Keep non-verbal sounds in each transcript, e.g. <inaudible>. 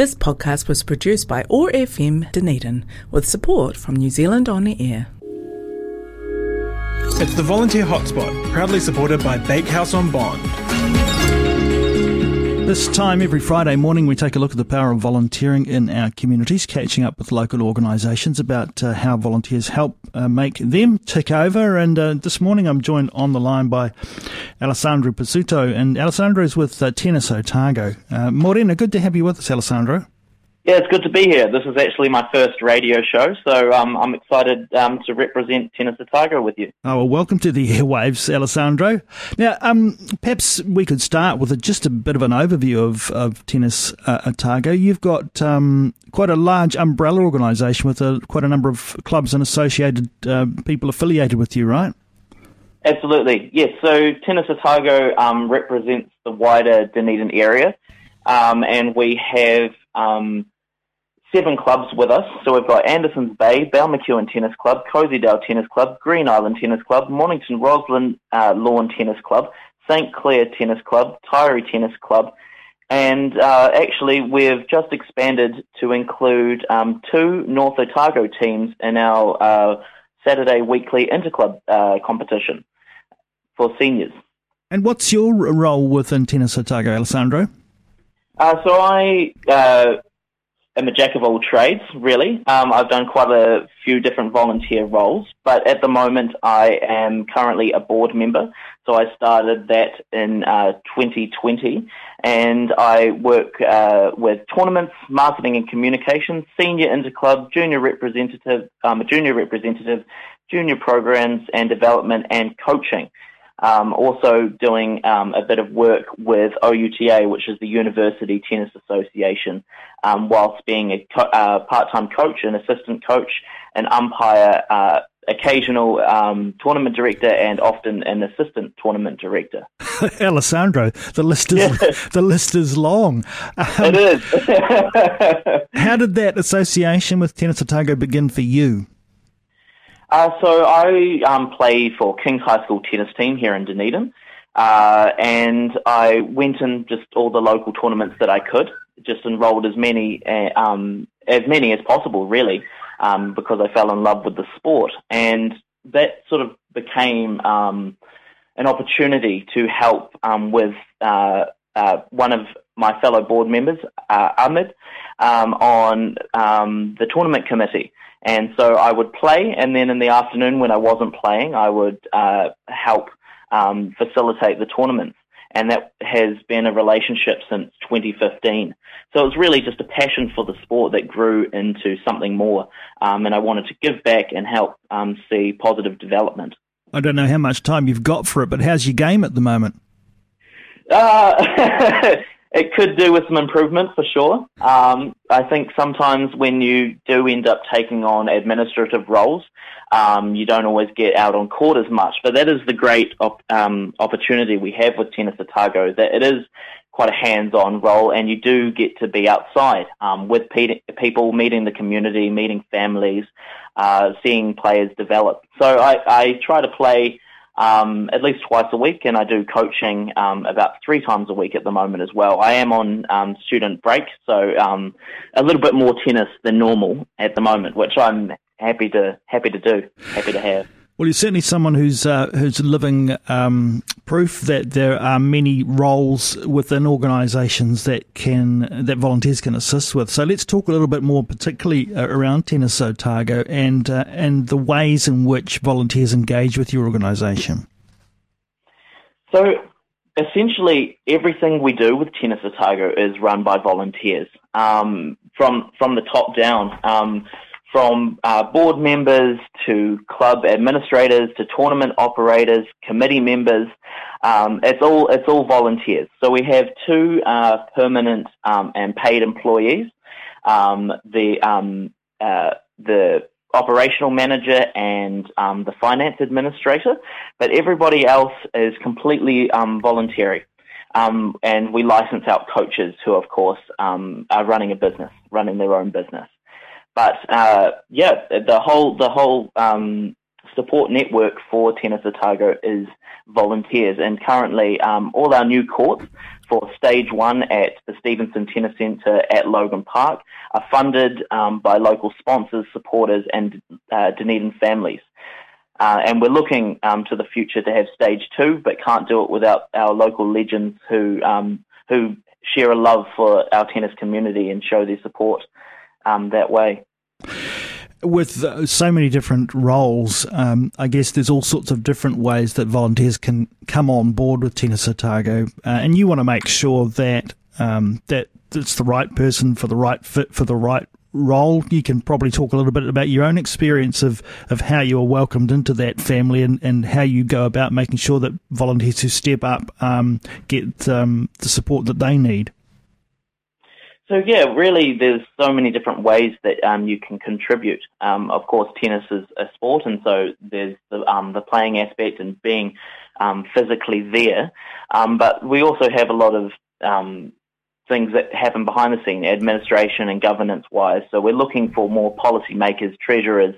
This podcast was produced by OAR FM Dunedin with support from New Zealand On Air. It's the Volunteer Hotspot, proudly supported by Bakehouse on Bond. This time every Friday morning, we take a look at the power of volunteering in our communities, catching up with local organisations about uh, how volunteers help uh, make them tick over. And uh, this morning, I'm joined on the line by Alessandro Pezzuto, and Alessandro is with uh, Tennis Otago. Uh, Morena, good to have you with us, Alessandro. Yeah, it's good to be here. This is actually my first radio show, so um, I'm excited um, to represent Tennis Otago with you. Oh, well, welcome to the <laughs> airwaves, Alessandro. Now, um, perhaps we could start with a, just a bit of an overview of, of Tennis uh, Otago. You've got um, quite a large umbrella organisation with a, quite a number of clubs and associated uh, people affiliated with you, right? Absolutely, yes. So Tennis Otago um, represents the wider Dunedin area, um, and we have um, seven clubs with us. So we've got Andersons Bay, Balmacewen Tennis Club, Cosy Dell Tennis Club, Green Island Tennis Club, Mornington Roslyn uh, Lawn Tennis Club, St Clair Tennis Club, Taieri Tennis Club, and uh, actually we've just expanded to include um, two North Otago teams in our uh, Saturday weekly interclub uh, competition for seniors. And what's your role within Tennis Otago, Alessandro? Uh, so I uh, am a jack of all trades, really. Um, I've done quite a few different volunteer roles, but at the moment I am currently a board member. So I started that in uh, 2020, and I work uh, with tournaments, marketing and communications, senior interclub, junior representative, um, junior representative, junior programs and development, and coaching. Um, also doing um, a bit of work with OUTA, which is the University Tennis Association, um, whilst being a co- uh, part-time coach, an assistant coach, an umpire, uh, occasional um, tournament director, and often an assistant tournament director. <laughs> Alessandro, the list is yeah. <laughs> the list is long. it is. <laughs> how did that association with Tennis Otago begin for you? Uh, so I um, play for King's High School tennis team here in Dunedin, uh, and I went in just all the local tournaments that I could. Just enrolled as many uh, um, as many as possible, really, um, because I fell in love with the sport, and that sort of became um, an opportunity to help um, with uh, uh, one of my fellow board members, uh, Ahmed, um, on the tournament committee. And so I would play, and then in the afternoon when I wasn't playing, I would uh, help um, facilitate the tournaments. And that has been a relationship since 2015. So it was really just a passion for the sport that grew into something more. Um, and I wanted to give back and help um, see positive development. I don't know how much time you've got for it, but how's your game at the moment? Uh, <laughs> it could do with some improvement for sure. Um, I think sometimes when you do end up taking on administrative roles, um, you don't always get out on court as much. But that is the great op- um, opportunity we have with Tennis Otago, that it is quite a hands-on role, and you do get to be outside um, with pe- people, meeting the community, meeting families, uh, seeing players develop. So I, I try to play um, at least twice a week, and I do coaching um, about three times a week at the moment as well. I am on um, student break, so um, a little bit more tennis than normal at the moment, which I'm happy to happy to do, happy to have. Well, you're certainly someone who's uh, who's living um, proof that there are many roles within organisations that can that volunteers can assist with. So let's talk a little bit more, particularly uh, around Tennis Otago and uh, and the ways in which volunteers engage with your organisation. So essentially, everything we do with Tennis Otago is run by volunteers um, from from the top down. Um, from uh, board members to club administrators to tournament operators, committee members. Um, it's all it's all volunteers. So we have two uh, permanent um, and paid employees. Um, the um, uh, the operational manager and um, the finance administrator, but everybody else is completely um, voluntary. and we license out coaches who, of course, are running a business, running their own business. But uh, yeah, the whole the whole um, support network for Tennis Otago is volunteers, and currently um, all our new courts. for stage one at the Stevenson Tennis Centre at Logan Park are funded um, by local sponsors, supporters, and uh, Dunedin families. Uh, and we're looking um, to the future to have stage two, but can't do it without our local legends who um, who share a love for our tennis community and show their support um, that way. With uh, so many different roles, um, I guess there's all sorts of different ways that volunteers can come on board with Tennis Otago, uh, and you want to make sure that um, that it's the right person for the right fit for the right role. You can probably talk a little bit about your own experience of, of how you were welcomed into that family and, and how you go about making sure that volunteers who step up um, get um, the support that they need. So yeah, really, there's so many different ways that um, you can contribute. Um, of course, tennis is a sport, and so there's the, um, the playing aspect and being um, physically there. Um, but we also have a lot of um, things that happen behind the scene, administration and governance wise. So we're looking for more policymakers, treasurers,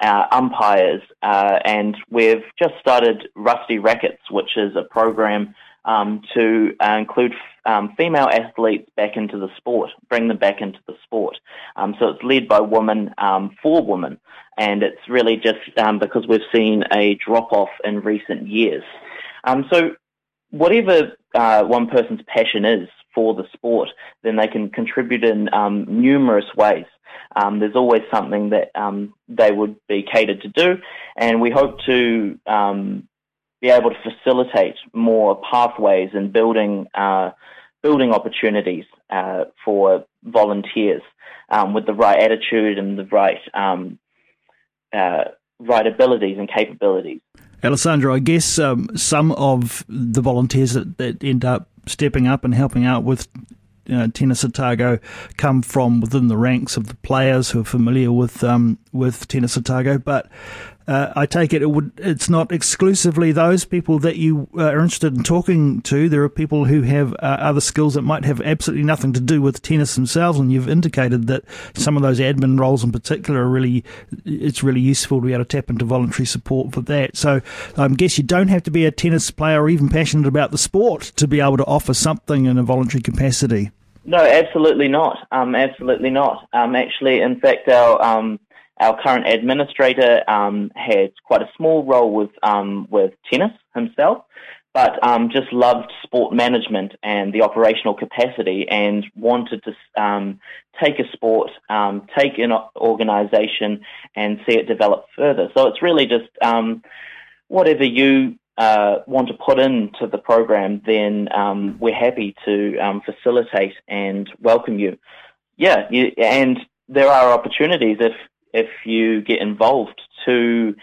uh, umpires, uh, and we've just started Rusty Rackets, which is a program um, to uh, include um, female athletes back into the sport, bring them back into the sport. Um, so it's led by women um, for women, and it's really just um, because we've seen a drop off in recent years. Um, so whatever uh, one person's passion is for the sport, then they can contribute in um, numerous ways. Um, there's always something that um, they would be catered to do, and we hope to um, be able to facilitate more pathways and building uh, building opportunities uh, for volunteers um, with the right attitude and the right um, uh, right abilities and capabilities. Alessandro, I guess um, some of the volunteers that, that end up stepping up and helping out with uh, Tennis Otago come from within the ranks of the players who are familiar with um, with Tennis Otago, but uh, I take it, it would, it's not exclusively those people that you uh, are interested in talking to. There are people who have uh, other skills that might have absolutely nothing to do with tennis themselves, and you've indicated that some of those admin roles in particular are really, it's really useful to be able to tap into voluntary support for that. So I guess you don't have to be a tennis player or even passionate about the sport to be able to offer something in a voluntary capacity. No, absolutely not. Um, absolutely not. Um, actually, in fact, our um, our current administrator um, has quite a small role with um, with tennis himself, but um, just loved sport management and the operational capacity, and wanted to um, take a sport, um, take an organisation, and see it develop further. So it's really just um, whatever you uh, want to put into the program, then we're happy to facilitate and welcome you. Yeah, you, and there are opportunities if if you get involved to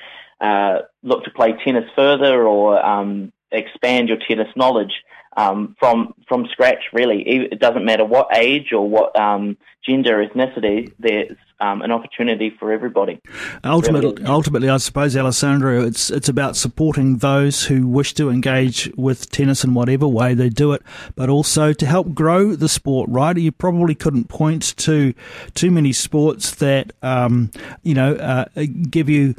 uh, look to play tennis further or um, expand your tennis knowledge um, from from scratch. Really, it doesn't matter what age or what um, gender, or ethnicity. There's um, an opportunity for everybody. Ultimately, really. ultimately, I suppose, Alessandro, it's it's about supporting those who wish to engage with tennis in whatever way they do it, but also to help grow the sport. Right? You probably couldn't point to too many sports that um, you know uh, give you.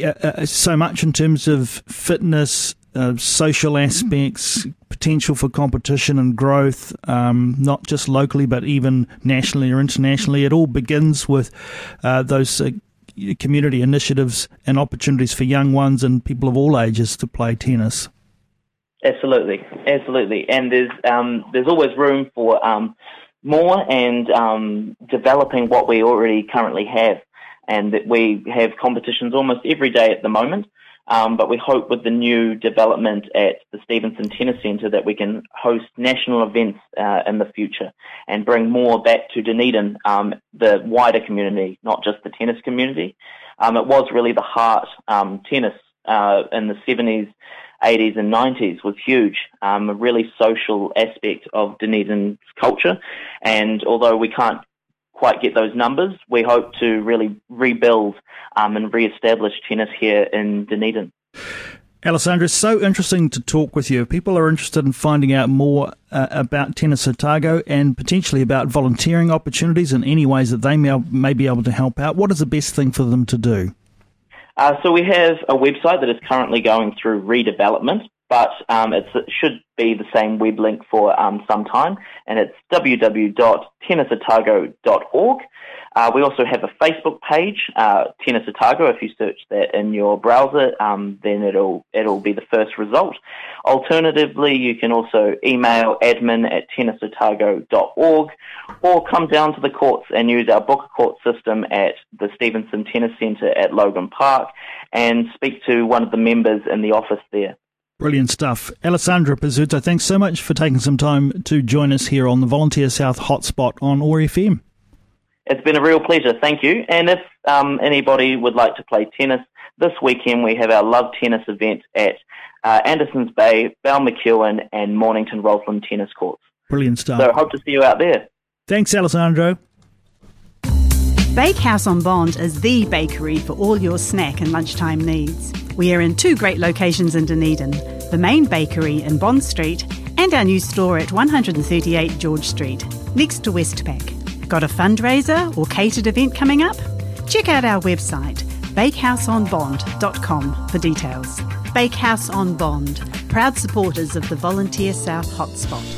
Uh, uh so much in terms of fitness, uh, social aspects, potential for competition and growth, um, not just locally but even nationally or internationally. It all begins with uh, those. Uh, community initiatives and opportunities for young ones and people of all ages to play tennis. Absolutely, absolutely, and there's um, there's always room for um, more and um, developing what we already currently have, and that we have competitions almost every day at the moment. Um, but we hope with the new development at the Stevenson Tennis Centre that we can host national events uh, in the future and bring more back to Dunedin, um, the wider community, not just the tennis community. Um, it was really the heart. Um, tennis uh, in the 70s, 80s, and 90s was huge, um, a really social aspect of Dunedin's culture. And although we can't quite get those numbers, we hope to really rebuild um, and re-establish tennis here in Dunedin. Alessandro, it's so interesting to talk with you. If people are interested in finding out more uh, about Tennis Otago and potentially about volunteering opportunities in any ways that they may, may be able to help out, what is the best thing for them to do? Uh, so we have a website that is currently going through redevelopment. But um, it should be the same web link for um, some time, and it's www.tennisotago.org. Uh, we also have a Facebook page, uh, Tennis Otago. If you search that in your browser, um, then it'll it'll be the first result. Alternatively, you can also email admin at tennisotago.org or come down to the courts and use our book court system at the Stevenson Tennis Centre at Logan Park and speak to one of the members in the office there. Brilliant stuff. Alessandro Pezzuto, thanks so much for taking some time to join us here on the Volunteer South Hotspot on OAR FM. It's been a real pleasure, thank you. And if um, anybody would like to play tennis, this weekend we have our Love Tennis event at uh, Andersons Bay, Balmacewen, and Mornington Roslyn Tennis Courts. Brilliant stuff. So hope to see you out there. Thanks, Alessandro. Bakehouse on Bond is the bakery for all your snack and lunchtime needs. We are in two great locations in Dunedin the main bakery in Bond Street and our new store at 138 George Street, next to Westpac. Got a fundraiser or catered event coming up? Check out our website, bakehouseonbond.com, for details. Bakehouse on Bond, proud supporters of the Volunteer South Hotspot.